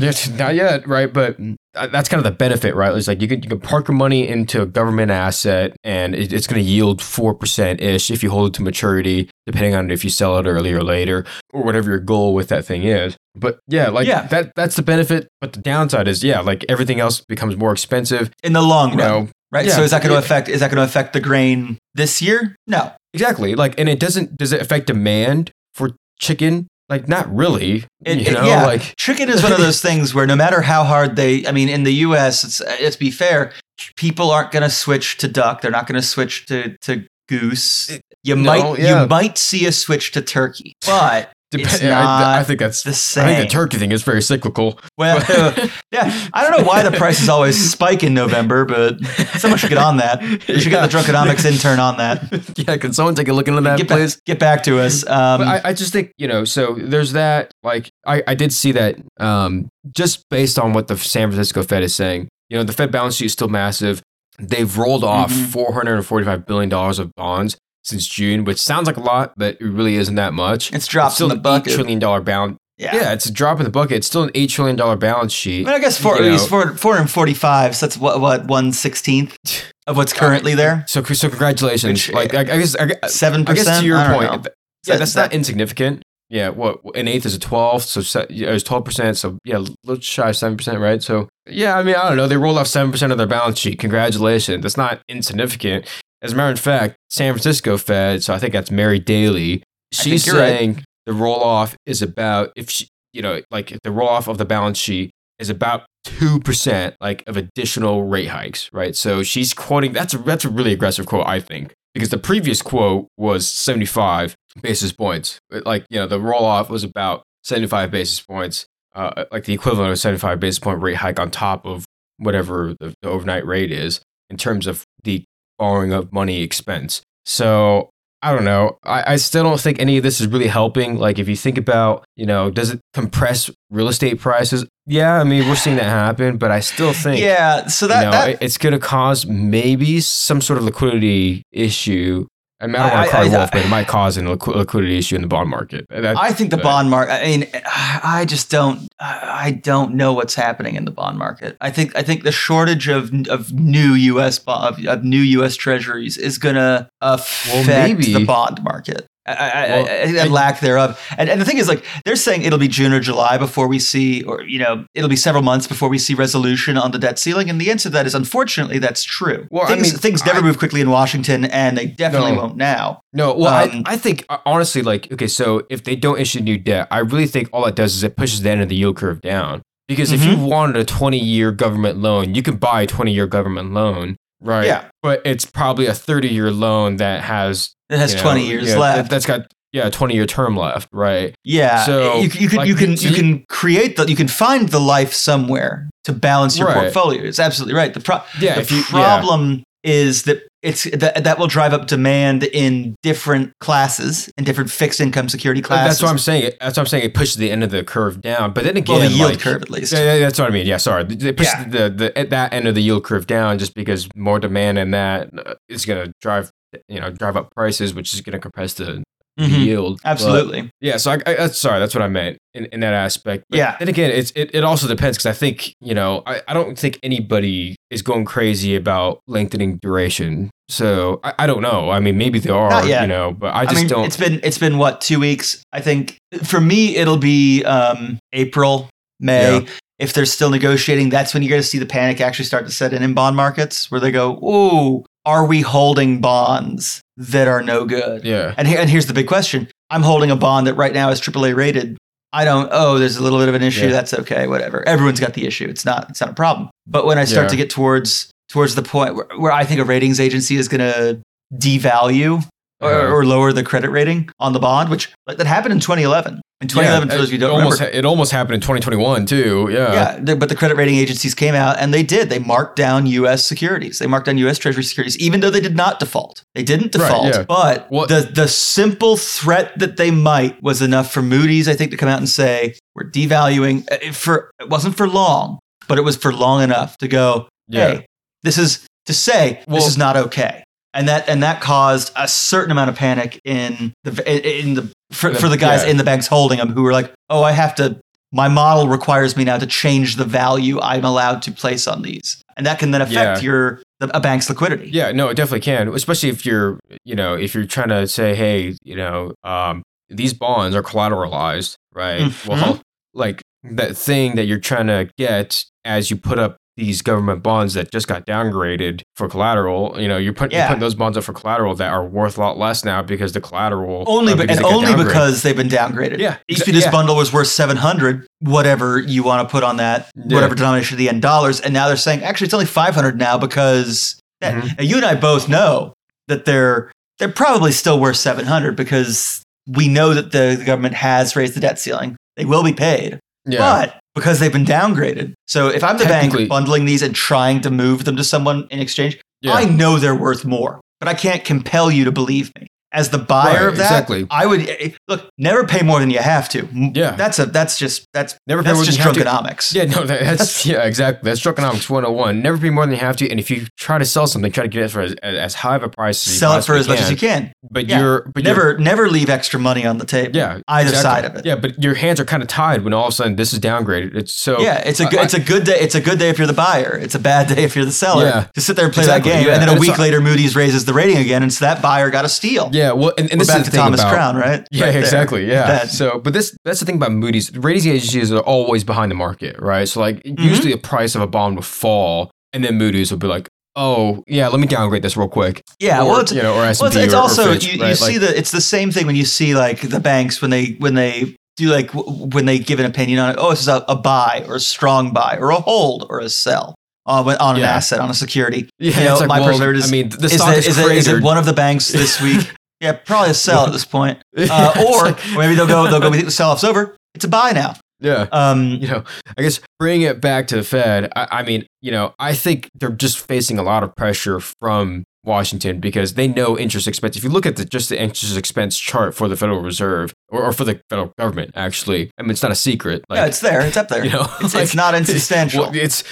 yet. [laughs] Not yet, right? But uh, that's kind of the benefit, right? It's like you can you can park your money into a government asset, and it, it's going to yield four percent ish if you hold it to maturity, depending on if you sell it early or later, or whatever your goal with that thing is. But yeah, like Yeah. that that's the benefit. But the downside is, yeah, like everything else becomes more expensive. in the long run. know, right? yeah, so is that going to affect is that going to affect the grain this year? No. exactly. Like, and it doesn't. Does it affect demand for chicken? Like, not really. It- you it- know, yeah. like Chicken is one of those [laughs] things where no matter how hard they, I mean, in the U.S., it's, let's be fair, people aren't going to switch to duck. They're not going to switch to to goose. You no, might yeah. you might see a switch to turkey, but Dep- I- not I, think that's the same. I think the turkey thing is very cyclical. Well, [laughs] [laughs] yeah, I don't know why the prices always spike in November, but someone should get on that. You should get the Drunkenomics intern on that. [laughs] yeah, can someone take a look into that, Get please? back, get back to us. Um, I, I just think you know so there's that like I, I did see that um, just based on what the san francisco fed is saying you know the fed balance sheet is still massive they've rolled off Mhm. 445 billion dollars of bonds since june which sounds like a lot but it really isn't that much it's dropped still in the bucket. $8 trillion balance yeah. yeah. it's a drop in the bucket it's still an $8 trillion balance I sheet mean, I guess four, You know. four, 445, so that's what, what, one sixteenth [sighs] of what's currently there? so so congratulations Which, like I, I guess I, I 7%? I guess to your I point, yeah, that's that- not insignificant. Yeah, what an eighth is a twelfth, so se- yeah, it was twelve percent. So yeah, a little shy seven percent, right? So yeah, I mean, I don't know. They rolled off seven percent of their balance sheet. Congratulations, that's not insignificant. As a matter of fact, San Francisco Fed, so I think that's Mary Daly. She's you're right. saying the roll off is about if she, you know, like if the roll off of the balance sheet is about two percent, like of additional rate hikes, right? So she's quoting that's a that's a really aggressive quote, I think, because the previous quote was seventy five basis points. Like you know, the roll off was about seventy five basis points, uh, like the equivalent of a seventy five basis point rate hike on top of whatever the, the overnight rate is in terms of the borrowing of money expense. So I don't know. I, I still don't think any of this is really helping. Like if you think about, you know, does it compress real estate prices? Yeah, I mean we're seeing that happen, but I still think Yeah, so that, you know, that it's going to cause maybe some sort of liquidity issue. I mean, I don't I- want to cry I- wolf, I- but it might cause a liquidity issue in the bond market. That- I think the but- bond market. I mean, I just don't. I don't know what's happening in the bond market. I think. I think the shortage of of new U.S. bo- of, of new U.S. Treasuries is going to affect maybe- the bond market. I, I, Well, I, I, I- lack thereof, and, and the thing is, like they're saying, it'll be June or July before we see, or you know, it'll be several months before we see resolution on the debt ceiling. And the answer to that is, unfortunately, that's true. Well, I things mean, things never I- move quickly in Washington, and they definitely No. won't now. No, well, Um, I, I think uh, honestly, like, okay, so if they don't issue new debt, I really think all that does is it pushes the end of the yield curve down. Because if you wanted a 20 year government loan, you can buy a 20 year government loan, right? Yeah. But it's probably a 30 year loan that has It has you know, twenty years yeah, left. That's got, yeah, a 20 year term left, right? Yeah. So, you, you can like, you can you you- can create the you can find the life somewhere to balance your Right. portfolio. It's absolutely right. The pro- Yeah, the you- yeah. problem is that it's that that will drive up demand in different classes and different fixed income security classes. That's what I'm saying. That's what I'm saying. It pushes the end of the curve down. But then again, well, the yield like- curve at least. That's what I mean. Yeah, sorry. They push Yeah. the, the at that end of the yield curve down just because more demand in that uh, going to drive you know drive up prices, which is going to compress the, Mhm. yield. But- Absolutely. yeah. So I, I sorry. That's what I meant in, in that aspect. But Yeah. Then again, it's it, it also depends because I think you know I, I don't think anybody is going crazy about lengthening duration. So I, I don't know. I mean, maybe they are. You know, but I I, just mean, don't. it's been it's been what two weeks? I think for me it'll be um, April, May. Yeah. If they're still negotiating, that's when you're going to see the panic actually start to set in in bond markets, where they go, "Ooh, are we holding bonds that are no good?" yeah. And, here, and here's the big question: I'm holding a bond that right now is AAA rated. I don't. Oh, there's a little bit of an issue. Yeah. That's okay. Whatever. Everyone's got the issue. It's not. It's not a problem. But when I start Yeah. to get towards towards the point where, where I think a ratings agency is going to devalue or, or lower the credit rating on the bond, which that happened in 2011. In 2011, for those of you it don't almost remember, it almost happened in 2021 too. Yeah. yeah, but the credit rating agencies came out and they did. They marked down U.S. securities. They marked down U.S. Treasury securities, even though they did not default. They didn't Right, default, yeah. but What- the the simple threat that they might was enough for Moody's, I think, to come out and say we're devaluing. uh, For it wasn't for long, but it was for long enough to go. Yeah. Hey, this is to say Well- this is not okay. And that and that caused a certain amount of panic in the in the for, The- for the guys yeah. in the banks holding them who were like, oh, I have to my model requires me now to change the value I'm allowed to place on these. And that can then affect Yeah. your a bank's liquidity. Yeah, no, it definitely can. Especially if you're, you know, if you're trying to say, hey, you know, um, these bonds are collateralized, right? Mhm. Well, like that thing that you're trying to get as you put up these government bonds that just got downgraded for collateral, you know, you're, put, you're putting those bonds up for collateral that are worth a lot less now because the collateral Only uh, be- because and only downgraded. because they've been downgraded. Yeah, It used to exa- be this yeah. bundle was worth 700, whatever you want to put on that, Yeah. whatever denomination of the end dollars. And now they're saying, actually, it's only 500 now because that, Mhm. now you and I both know that they're they're probably still worth 700 because we know that the, the government has raised the debt ceiling. They will be paid, Yeah. but because they've been downgraded. So if I'm the bank bundling these and trying to move them to someone in exchange, yeah. I know they're worth more, but I can't compel you to believe me. As the buyer Right, of that, exactly. I would eh, look. Never pay more than you have to. Yeah. that's a that's just that's Never pay that's more than just you have to. Yeah, no, that, that's [laughs] yeah, exactly. That's Drunkenomics 101. Never pay more than you have to, and if you try to sell something, try to get it for as, as high of a price as you Sell it for as much as you can. But Yeah. you're but you're- Never never leave extra money on the table. yeah, either exactly. side of it. Yeah, but your hands are kind of tied when all of a sudden this is downgraded. It's so Yeah, it's a good, I- it's a good day. It's a good day if you're the buyer. It's a bad day if you're the seller. Yeah. To sit there and play Exactly, that game, yeah. and then a And week later, Moody's raises the rating again, and so that buyer got a steal. yeah. Yeah, well, and, and this back is the thing Thomas about, Crown, right? Yeah, Right exactly. Yeah. That. So, but this that's the thing about Moody's. Rating agencies are always behind the market, right? So, like, Mm-hmm. usually the price of a bond will fall, and then Moody's will be like, "Oh, yeah, let me downgrade this real quick." Yeah, or, well, it's, you know, or S well, it's, it's or, or also Fitch, you, you right? see Like, the it's the same thing when you see like the banks when they when they do like w- when they give an opinion on it. Oh, this is a, a buy or a strong buy or a hold or a sell on, on an Yeah. asset on a security. yeah, you know, like, my well, is- I mean, the is, stock is, is, is it one of the banks this week? [laughs] yeah, probably a sell at this point. [laughs] Uh, or maybe they'll go they'll go [laughs] with the sell off's over. It's a buy now. yeah. Um, you know, I guess bringing it back to the Fed, I, I mean, you know, I think they're just facing a lot of pressure from Washington because they know interest expense. If you look at the just the interest expense chart for the Federal Reserve or, or for the federal government, actually, I mean, it's not a secret. Like, yeah, it's there. It's up there. [laughs] you know, it's, like- it's not insubstantial. well, it's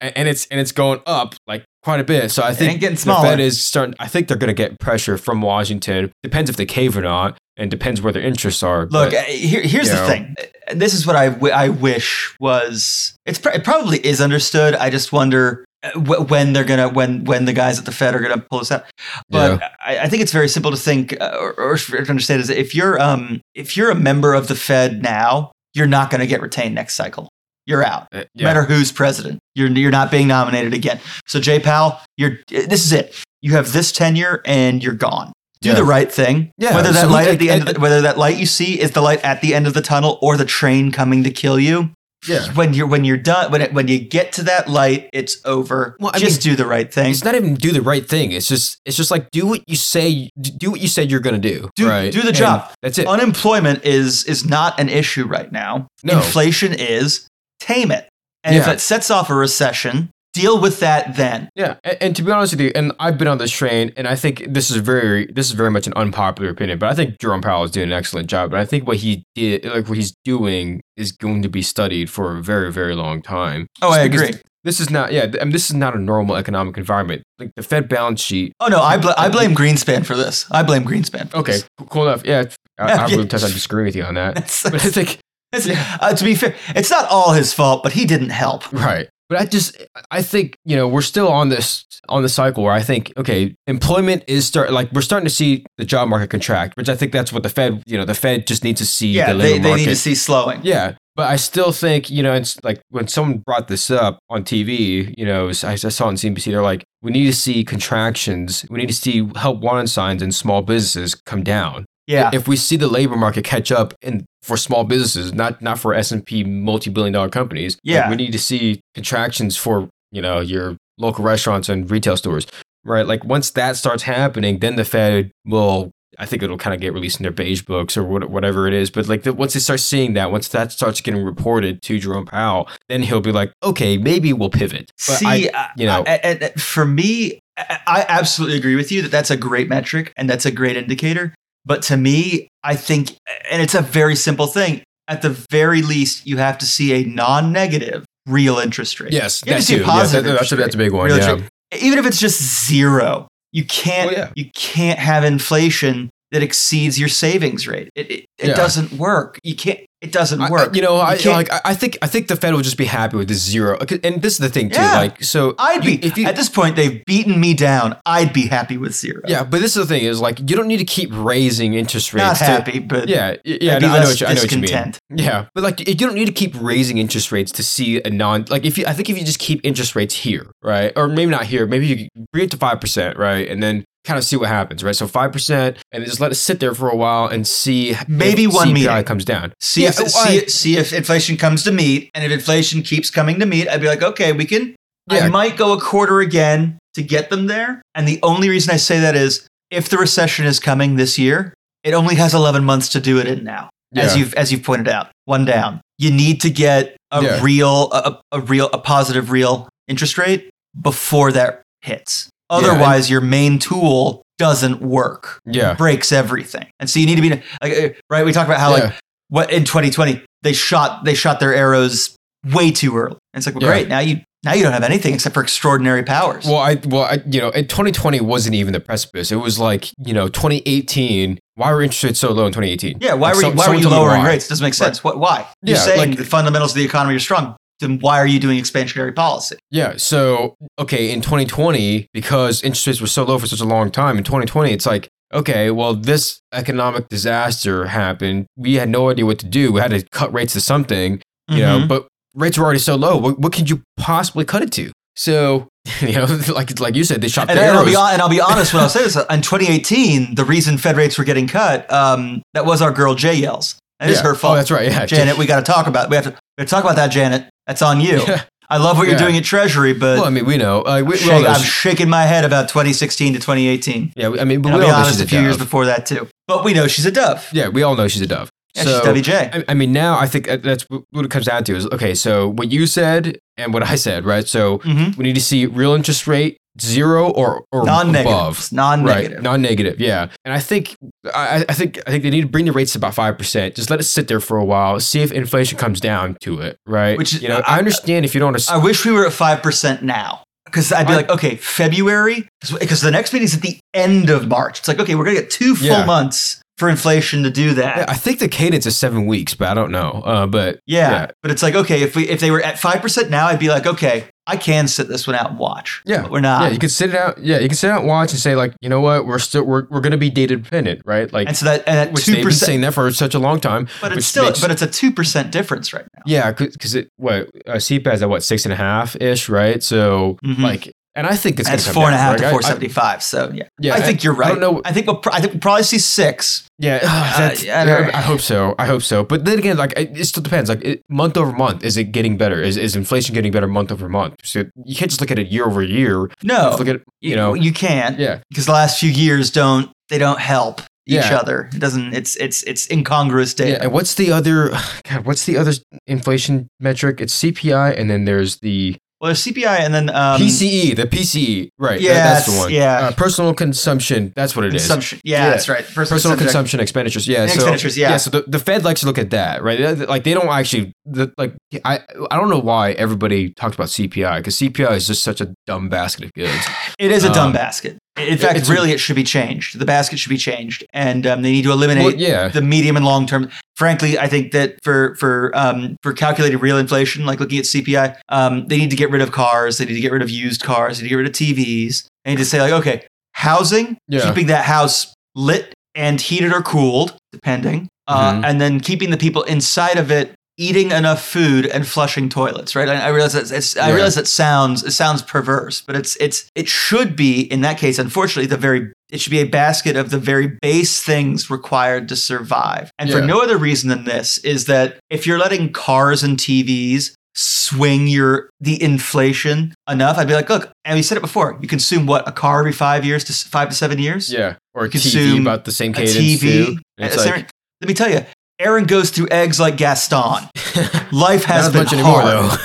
and it's and it's going up like quite a bit. So I think getting the. Fed is starting. I think they're going to get pressure from Washington. Depends if they cave or not, and depends where their interests are. Look, but- uh, here, here's the know. thing. This is what I, w- I wish was. It's pr- it probably is understood. I just wonder uh, when they're gonna when when the guys at the Fed are gonna pull this out. But I, I think it's very simple to think uh, or, or to understand is that if you're um if you're a member of the Fed now, you're not gonna get retained next cycle. You're out. Uh, No matter who's president, you're you're not being nominated again. So Jay Powell, you're this is it. You have this tenure and you're gone. Do Yeah. the right thing. Yeah, Whether that so light at the end, and- of the, whether that light you see is the light at the end of the tunnel or the train coming to kill you. Yeah. When you're when you're done when it, when you get to that light, it's over. Well, I Just do the right thing. It's not even do the right thing. It's just it's just like do what you say do what you said you're going to do. Do- right? do the And job. That's it. Unemployment is is not an issue right now. No. Inflation is. Tame it. And if it sets off a recession, deal with that then. Yeah, and, and to be honest with you, and I've been on this train, and I think this is very this is very much an unpopular opinion, but I think Jerome Powell is doing an excellent job. But I think what he did, like what he's doing, is going to be studied for a very very long time. Oh, I Just because agree. This is not, yeah. I mean, this is not a normal economic environment. Like the Fed balance sheet. Oh no, I bl- I blame Greenspan for this. I blame Greenspan. For Okay, this. cool enough. Yeah, I, [laughs] Yeah, I yeah. really touch on disagreeing with you on that. [laughs] But I think it's- uh, to be fair, it's not all his fault, but he didn't help. Right. But I just I think, you know, we're still on this on the cycle where I think, okay, employment is start like we're starting to see the job market contract, which I think that's what the Fed, you know, the Fed just needs to see Yeah, the they, labor they market. need to see slowing. yeah. But I still think, you know, it's like when someone brought this up on TV, you know, I, I saw it on CNBC, they're like, we need to see contractions. We need to see help wanted signs in small businesses come down Yeah. if we see the labor market catch up in for small businesses, not not for S and P multi billion dollar companies, like, Yeah. we need to see contractions for you know your local restaurants and retail stores, right? Like once that starts happening, then the Fed will. I think it'll kind of get released in their beige books or what, whatever it is. But like the, once they start seeing that, once that starts getting reported to Jerome Powell, then he'll be like, okay, maybe we'll pivot. But See, I, I- you know- I- I- for me, I absolutely agree with you that that's a great metric and that's a great indicator. But to me, I think, and it's a very simple thing. At the very least, you have to see a non-negative real interest rate. yes, You have to see too. a Yeah, positive that- that's, a, that's a big one. Real yeah. even if it's just zero, you can't. Oh, yeah. You can't have inflation that exceeds your savings rate. It it, it Yeah. doesn't work. You can't. It doesn't I- I- work. you know, I like. I- think. I think the Fed will just be happy with this zero. And this is the thing too. Yeah. Like, so I'd you- be if you. at this point. They've beaten me down. I'd be happy with zero. yeah, but this is the thing is like you don't need to keep raising interest rates. not to- happy, but yeah, yeah. No, I know what you, I know what you mean. Yeah, but like you don't need to keep raising interest rates to see a non like if you I think if you just keep interest rates here, right? Or maybe not here, maybe you bring it to five percent, right? And then kind of see what happens, right? So five percent, and just let it sit there for a while and see Maybe one CPI meeting. comes down. See Yeah, if oh, see, I- see if inflation comes to meet, and if inflation keeps coming to meet, I'd be like, okay, we can. I might go a quarter again to get them there. And the only reason I say that is if the recession is coming this year, it only has 11 months to do it in now. As you've as you've pointed out, one down. You need to get a Yeah. real a a real a positive real interest rate before that hits. Yeah, and- Otherwise, your main tool doesn't work. Yeah. Breaks everything. And so you need to be like uh, right. We talked about how Yeah. like what in 2020 they shot they shot their arrows way too early. And it's like well, Yeah. great now you now you don't have anything except for extraordinary powers. Well, I well, I, you know, in 2020 wasn't even the precipice. It was like you know, 2018. Why were interest rates so low in 2018? Yeah, why Like, were you, some- why were you lowering why. rates? Doesn't make sense. What? Why? You're Yeah, saying like- the fundamentals of the economy are strong. Then why are you doing expansionary policy? Yeah. So okay, in 2020, because interest rates were so low for such a long time, in 2020, it's like okay, well, this economic disaster happened. We had no idea what to do. We had to cut rates to something, you know, Mhm. but rates were already so low. What, what could you possibly cut it to? So [laughs] you know, [laughs] like like you said, they shot And, the and I'll be and I'll be honest when I'll say this. [laughs] In 2018, the reason Fed rates were getting cut, um, that was our girl Jay yells. That is Yeah. her fault. Oh, that's right. Yeah, Janet, we got to talk about. To, we have to talk about that, Janet. That's on you. Yeah. I love what you're Yeah. doing at Treasury, but Well, I mean, we know. Uh, we, we shake- know I'm shaking my head about 2016 to 2018. yeah, I mean, but And I'll we be know honest, she's a few years dove. before that too. But we know she's a dove. Yeah, we all know she's a dove. Yeah, so, she's WJ. I, I mean, now I think that's what it comes down to is okay. So what you said and what I said, right? So Mhm. we need to see real interest rate zero or or Non-negative. above. Non-negative. Right, non-negative, yeah. And I think, I, I think, I think they need to bring the rates to about five percent. Just let it sit there for a while, see if inflation comes down to it, right? Which you know, I- I understand if you don't. Understand. I wish we were at five percent now. Because I'd be I- like, okay, February, because the next meeting is at the end of March. It's like, okay, we're gonna get two full Yeah. months for inflation to do that. Yeah, I think the cadence is seven weeks, but I don't know. Uh, but Yeah, Yeah. but it's like okay, if we if they were at five percent now, I'd be like, okay, I can sit this one out and watch. Yeah. but we're not. yeah, you can sit it out. Yeah, you can sit out and watch and say like, you know what, we're still we're, we're going to be data dependent, right? Like, and so that and at which two percent, saying that for such a long time. but it's still makes- but it's a two percent difference right now. Yeah, because it what uh, CPAC is at what six and a half ish, right? So Mhm. like, and I think it's And gonna it's come four and a half to I- four I- seventy five. So yeah, Yeah, I think you're I right. don't know- I think we'll pr- I think we'll probably see six. [sighs] Yeah, [sighs] [sighs] uh, that's, yeah, I I hope so. I hope so. But then again, like it, it still depends. Like it, month over month, is it getting better? Is, is inflation getting better month over month? So you can't just look at it year over year. No, Look at you know. you can't Yeah, because the last few years don't they don't help each Yeah. other. It doesn't. It's it's it's incongruous data. yeah. And what's the other? God, what's the other inflation metric? It's CPI, and then there's the well, there's CPI and then um, PCE. The PCE, right? that- Yeah, that's the one. yeah. uh, personal consumption. That's what it is. consumption. Yeah, Yeah. that's right. Personal, personal consumption. consumption expenditures yeah so, expenditures, yeah. so the, the fed likes to look at that right like they don't actually the, like i i don't know why everybody talks about cpi because cpi is just such a dumb basket of goods It is a dumb Um, basket. In fact, it's a- really, it should be changed. The basket should be changed, and um, they need to eliminate well, yeah the medium and long term. Frankly, I think that for for um, for calculating real inflation, like looking at CPI, um, they need to get rid of cars. They need to get rid of used cars. They need to get rid of TVs. They need to say like, okay, housing, Yeah. keeping that house lit and heated or cooled, depending, uh, Mhm. and then keeping the people inside of it eating enough food and flushing toilets. Right? I, I realize that it's, I realize it sounds it sounds perverse, but it's it's it should be in that case. Unfortunately, the very it should be a basket of the very base things required to survive. And for no other reason than this is that if you're letting cars and TVs swing your the inflation enough, I'd be like, look, and we said it before, you consume what a car every five years to five to seven years. yeah or a tv consume about the same a TV. too. And it's like let me tell you, Aaron goes through eggs like Gaston. [laughs] Life has not been much anymore hard.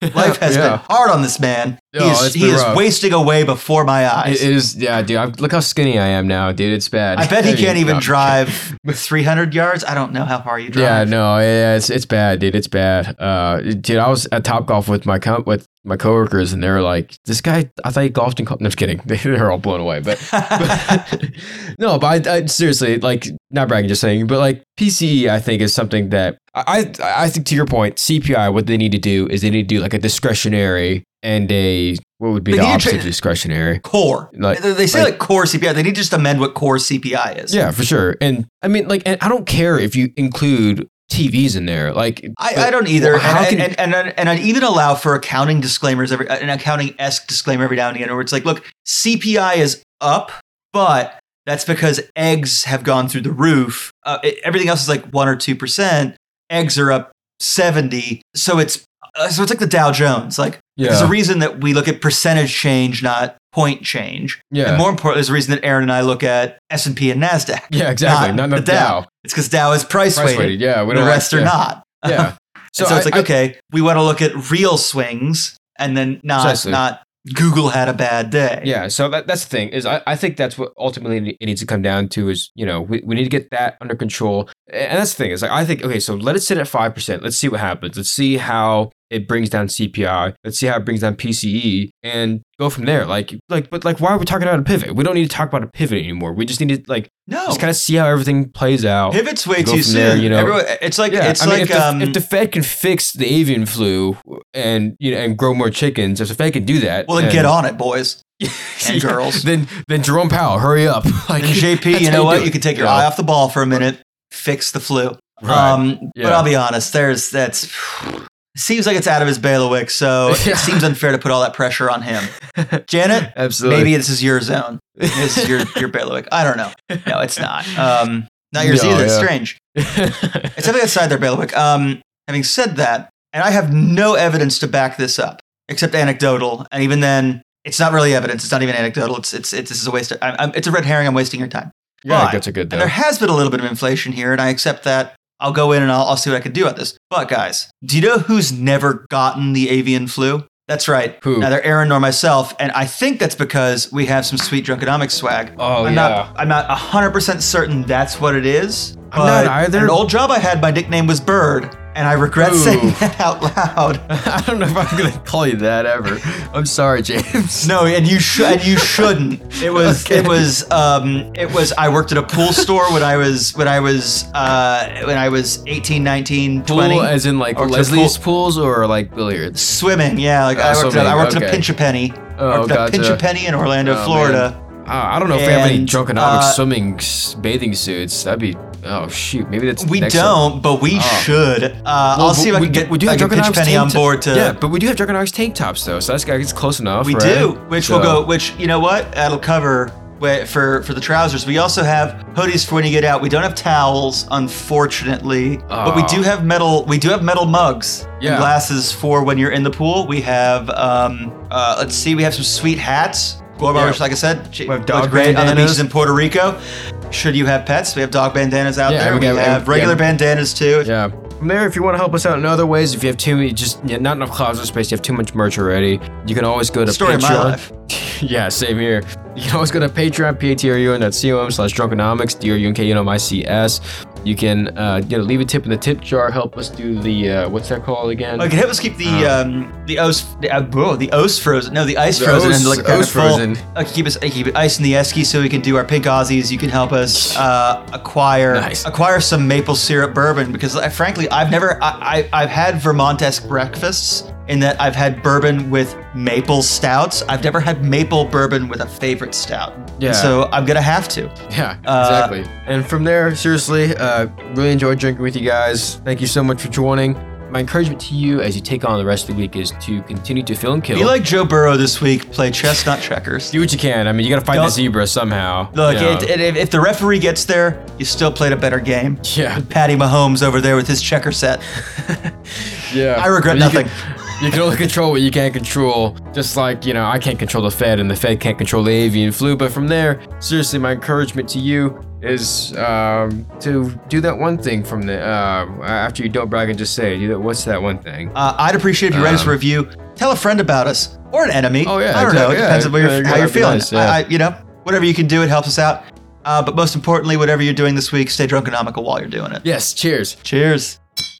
though [laughs] Life has yeah. been hard on this man. He Oh, is, he is rough. wasting away before my eyes. it is yeah dude I'm, look how skinny i am now dude it's bad I bet he can't even no. drive 300 yards. I don't know how far you drive. Yeah, no, yeah, it's it's bad, dude. It's bad. Uh, dude, I was at Top Golf with my com- with my coworkers, and they were like, "This guy, I thought he golfed in." No, I'm just kidding. [laughs] They're all blown away, but, but [laughs] [laughs] no, but I, I seriously like not bragging, just saying. But like PCE, I think is something that I I I think to your point, CPI. What they need to do is they need to do like a discretionary and a what would be They the opposite tra- of discretionary. core. Like- they say like- like, core CPI. They need to just amend what core CPI is. Yeah, for sure. And I mean, like, and I don't care if you include TVs in there. Like, I, I don't either. well, and, can- and, and, and, and I'd even allow for accounting disclaimers, every an accounting esque disclaimer every now and again, where it's like, look, CPI is up, but that's because eggs have gone through the roof. Uh, it- everything else is like one or two percent. Eggs are up seventy, so it's Uh, so it's like the Dow Jones. Like yeah. there's a reason that we look at percentage change, not point change. Yeah. And more importantly, there's a reason that Aaron and I look at S and P and Nasdaq. Yeah, exactly. Not, the not Dow. Dow. It's because Dow is price, Price weighted. weighted. Yeah. We the rest like, are yeah. not. [laughs] Yeah. So, so it's like I- okay, we want to look at real swings and then not Precisely. not Google had a bad day. Yeah, so that, that's the thing is I, I think that's what ultimately it needs to come down to is you know we, we need to get that under control and that's the thing is like I think okay so let it sit at five percent let's see what happens let's see how it brings down CPI let's see how it brings down PCE and go from there like like but like why are we talking about a pivot we don't need to talk about a pivot anymore we just need to like No. just kind of see how everything plays out Pivot's way too soon. there, you know. Everyone, it's like yeah, it's I mean, like if, the, um if the Fed can fix the avian flu and you know and grow more chickens, if the Fed can do that, well then get on it, boys. [laughs] and girls. Then then Jerome Powell, hurry up! [laughs] Like And JP, you know what? You can take your Yeah. eye off the ball for a minute, fix the flu. Right. Um, But I'll be honest, there's that's seems like it's out of his bailiwick, so it [laughs] seems unfair to put all that pressure on him. Janet, [laughs] Absolutely. maybe this is your zone. This is your your bailiwick. I don't know. No, it's not. Um, not yours No, either. It's yeah. strange. [laughs] It's something outside their bailiwick. Um, having said that, and I have no evidence to back this up except anecdotal, and even then, it's not really evidence. It's not even anecdotal. It's it's, it's this is a waste. Of, I'm, I'm, it's a red herring. I'm wasting your time. yeah, But- that's a good there has been a little bit of inflation here, and I accept that. I'll go in and I'll, I'll see what I can do at this. But guys, do you know who's never gotten the avian flu? That's right. Who? Neither Aaron nor myself, and I think that's because we have some sweet drunkenomics swag. Oh, I'm yeah. not. I'm not hundred percent certain that's what it is. I'm not either. An old job I had, my nickname was Bird, and I regret Ooh. saying [laughs] that out loud. [laughs] I don't know if I'm gonna call you that ever. I'm sorry, James. No, and you should. And you shouldn't. It was. [laughs] Okay. It was. Um. It was. I worked at a pool store when I was. When I was. Uh. When I was 18, 19, 20. Pool as in like Leslie's pools or like billiards. Swimming, yeah. Like Oh, I worked. swimming, At, I worked at a Pinch A Penny. Oh, worked at a Pinch A Penny in Orlando, Oh, Florida. Uh, I don't know if we have any And, drunkenomics uh, swimming s- bathing suits. That'd be oh shoot, maybe that's We don't, but we Oh. should. Uh, Well, I'll see if I we can get. we do have pinch Drunkenomics penny tank on board to. yeah, but we do have Drunkenomics tank tops though, so that's it's close enough. We right? do, which will go. Which you know what? That'll cover for for the trousers. We also have hoodies for when you get out. We don't have towels, unfortunately, but we do have metal. We do have metal mugs Yeah. and glasses for when you're in the pool. We have. Um, uh, let's see. We have some sweet hats. Gore Yeah. Like I said, we have dog great on the beaches in Puerto Rico. Should you have pets, we have dog bandanas out Yeah, there. We, we have regular yeah. bandanas too. Yeah. From there, if you want to help us out in other ways, if you have too many, just yeah, not enough closet space, you have too much merch already, you can always go to Story of my Patreon. life. [laughs] yeah, same here. You can always go to Patreon, p-a-t-r-u-n.com slash drunkenomics, D-R-U-N-K-N-O-M-I-C-S. You can, uh, you know, leave a tip in the tip jar, help us do the, uh, what's that called again? Like, it help us keep the Uh. um the ice the, uh, whoa, the ice frozen no the ice The frozen os- and like kind os of full. frozen. Uh, keep us keep it ice in the esky so we can do our pink Aussies. You can help us uh, acquire Nice. acquire some maple syrup bourbon because uh, frankly I've never I, I I've had Vermont Vermontesque breakfasts in that I've had bourbon with maple stouts. I've never had maple bourbon with a favorite stout. Yeah. So I'm gonna have to. Yeah, Uh, exactly. and from there, seriously, uh, really enjoyed drinking with you guys. Thank you so much for joining. My encouragement to you as you take on the rest of the week is to continue to fill and kill. Be like Joe Burrow this week. Play chess, not checkers. do what you can. I mean, you got to fight Don't- the zebra somehow. Look, you know. it, it, if- if the referee gets there, you still played a better game. yeah, Patty Mahomes over there with his checker set. [laughs] yeah. I regret nothing. Can, you can only control what you can't control. Just like you know, I can't control the Fed, and the Fed can't control the avian flu. But from there, seriously, my encouragement to you is um, to do that one thing from the uh, after you don't brag and just say. Do that, what's that one thing? Uh, I'd appreciate if you write us a Um, review. Tell a friend about us or an enemy. Oh, yeah, I don't know. exactly. It depends Yeah, on you're, how you're feeling. nice, yeah. I, I, you know, whatever you can do, it helps us out. Uh, but most importantly, whatever you're doing this week, stay drunkenomical while you're doing it. Yes. Cheers. Cheers.